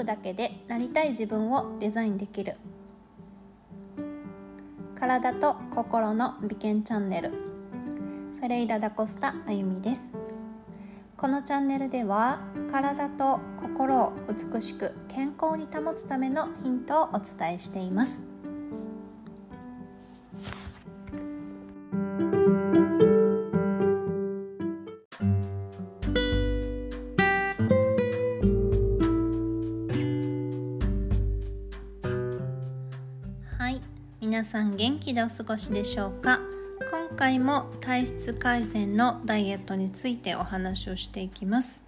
プだけでなりたい自分をデザインできる。体と心の美健チャンネル。フェレイラ・ダ・コスタあゆみです。このチャンネルでは体と心を美しく健康に保つためのヒントをお伝えしています。皆さん元気でお過ごしでしょうか？今回も体質改善のダイエットについてお話をしていきます、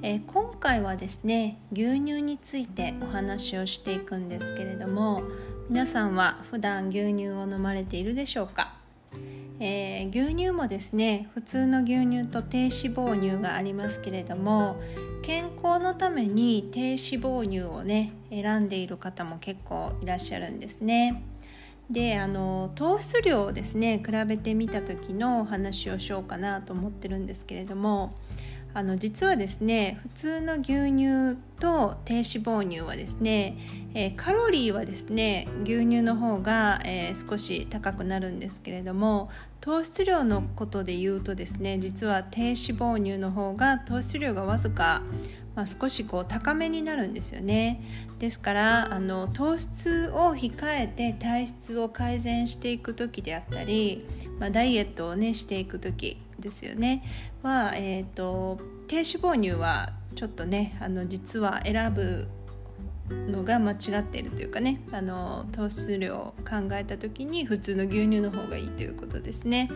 えー、今回はですね牛乳についてお話をしていくんですけれども皆さんは普段牛乳を飲まれているでしょうか？えー、牛乳もですね普通の牛乳と低脂肪乳がありますけれども健康のために低脂肪乳をね選んでいる方も結構いらっしゃるんですね。であの糖質量をですね比べてみた時のお話をしようかなと思ってるんですけれどもあの実はですね普通の牛乳と低脂肪乳はですね、えー、カロリーはですね牛乳の方が、えー、少し高くなるんですけれども糖質量のことで言うとですね実は低脂肪乳の方が糖質量がわずかまあ、少しこう高めになるんですよねですからあの糖質を控えて体質を改善していく時であったり、まあ、ダイエットをねしていく時ですよねは、えーと、低脂肪乳はちょっとねあの実は選ぶのが間違っているというかねあの糖質量を考えた時に普通の牛乳の方がいいということですね。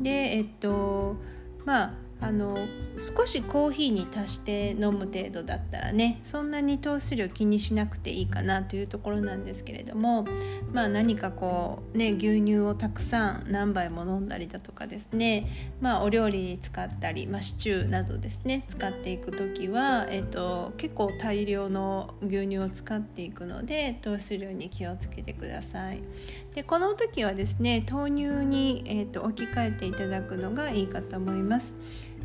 でえっとまああの少しコーヒーに足して飲む程度だったらねそんなに糖質量気にしなくていいかなというところなんですけれどもまあ何かこうね牛乳をたくさん何杯も飲んだりだとかですねまあお料理に使ったり、まあ、シチューなどですね使っていく時は、えっと、結構大量の牛乳を使っていくので糖質量に気をつけてください。でこの時はですね豆乳に、えっと、置き換えていただくのがいいかと思います。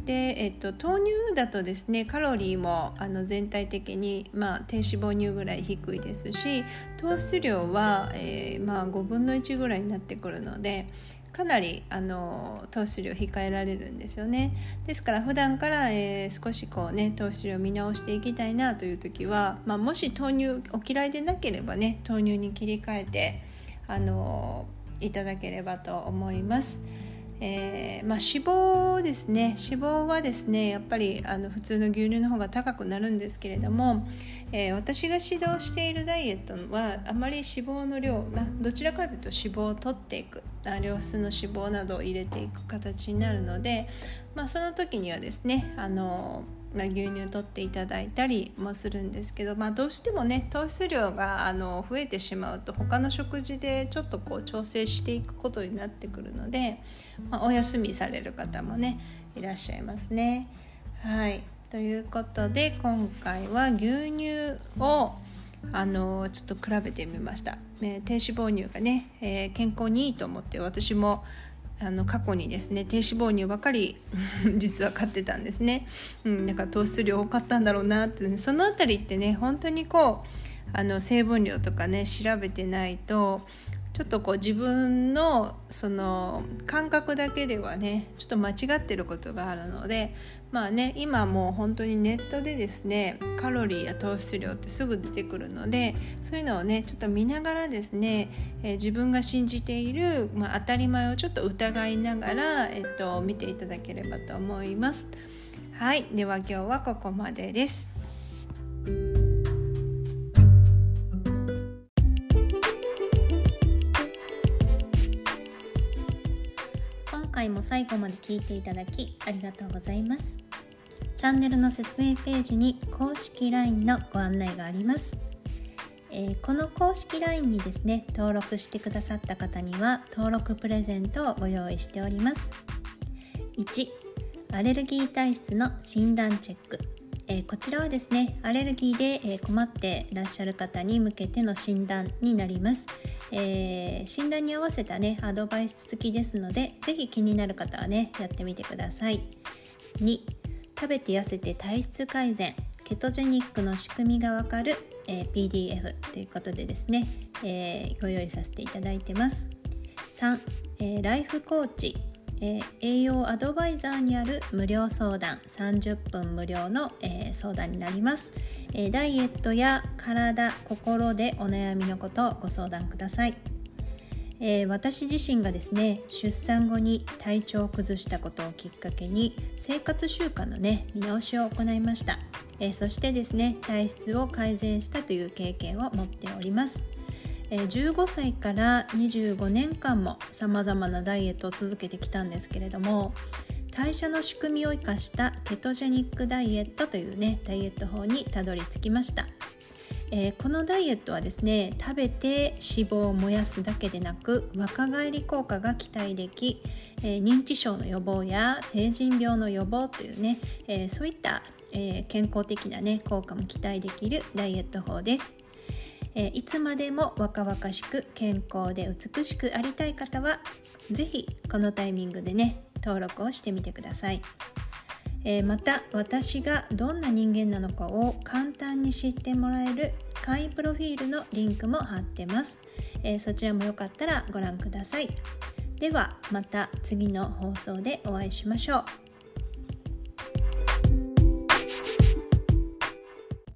で、えっと、豆乳だとですねカロリーもあの全体的に、まあ、低脂肪乳ぐらい低いですし糖質量は、えー、まあ、5分の1ぐらいになってくるのでかなりあの糖質量控えられるんですよねですから普段から、えー、少しこうね糖質量見直していきたいなという時は、まあ、もし豆乳お嫌いでなければね豆乳に切り替えてあのいただければと思います。えー、まあ、脂肪ですね。脂肪はですねやっぱりあの普通の牛乳の方が高くなるんですけれども、えー、私が指導しているダイエットはあまり脂肪の量、まあ、どちらかというと脂肪を取っていく良質の脂肪などを入れていく形になるので、まあ、その時にはですねあのまあ、牛乳取っていただいたりもするんですけど、まあ、どうしてもね糖質量があの増えてしまうと他の食事でちょっとこう調整していくことになってくるので、まあ、お休みされる方もねいらっしゃいますね。はいということで今回は牛乳をあのちょっと比べてみました、低脂肪乳がね、えー、健康にいいと思って私もあの過去にですね低脂肪乳ばかり 実は買ってたんですね、うん、だから糖質量多かったんだろうなって、ね、その辺りってね本当にこうあの成分量とかね調べてないとちょっとこう自分のその感覚だけではねちょっと間違ってることがあるのでまあね今もう本当にネットでですねカロリーや糖質量ってすぐ出てくるのでそういうのをねちょっと見ながらですね、えー、自分が信じている、まあ、当たり前をちょっと疑いながら、えっと、見ていただければと思います。はいでは今日はここまでです。回も最後まで聞いていただきありがとうございます。チャンネルの説明ページに公式 LINE のご案内があります。えー、この公式 LINE にですね、登録してくださった方には登録プレゼントをご用意しております。1、アレルギー体質の診断チェック。えー、こちらはですねアレルギーで、え困っていらっしゃる方に向けての診断になります、えー、診断に合わせたねアドバイス付きですので是非気になる方はねやってみてください。2食べて痩せて体質改善。ケトジェニックの仕組みがわかる、えー、PDF ということでですね、え、ご用意させていただいてます。3、えー、ライフコーチ、え栄養アドバイザーにある無料相談30分無料の、え相談になります、えダイエットや体心でお悩みのことをご相談ください。え、私自身がですね出産後に体調を崩したことをきっかけに生活習慣のね見直しを行いました、え、そしてですね体質を改善したという経験を持っております、15歳から25年間もさまざまなダイエットを続けてきたんですけれども代謝の仕組みを生かしたケトジェニックダイエットというねダイエット法にたどり着きましたえー、このダイエットはですね食べて脂肪を燃やすだけでなく若返り効果が期待でき、えー、認知症の予防や成人病の予防というね、えー、そういった、え健康的な、ね、効果も期待できるダイエット法です。えいつまでも若々しく健康で美しくありたい方は是非このタイミングでね登録をしてみてください。え、また私がどんな人間なのかを簡単に知ってもらえる会員プロフィールのリンクも貼ってます、え、そちらもよかったらご覧ください。ではまた次の放送でお会いしましょう。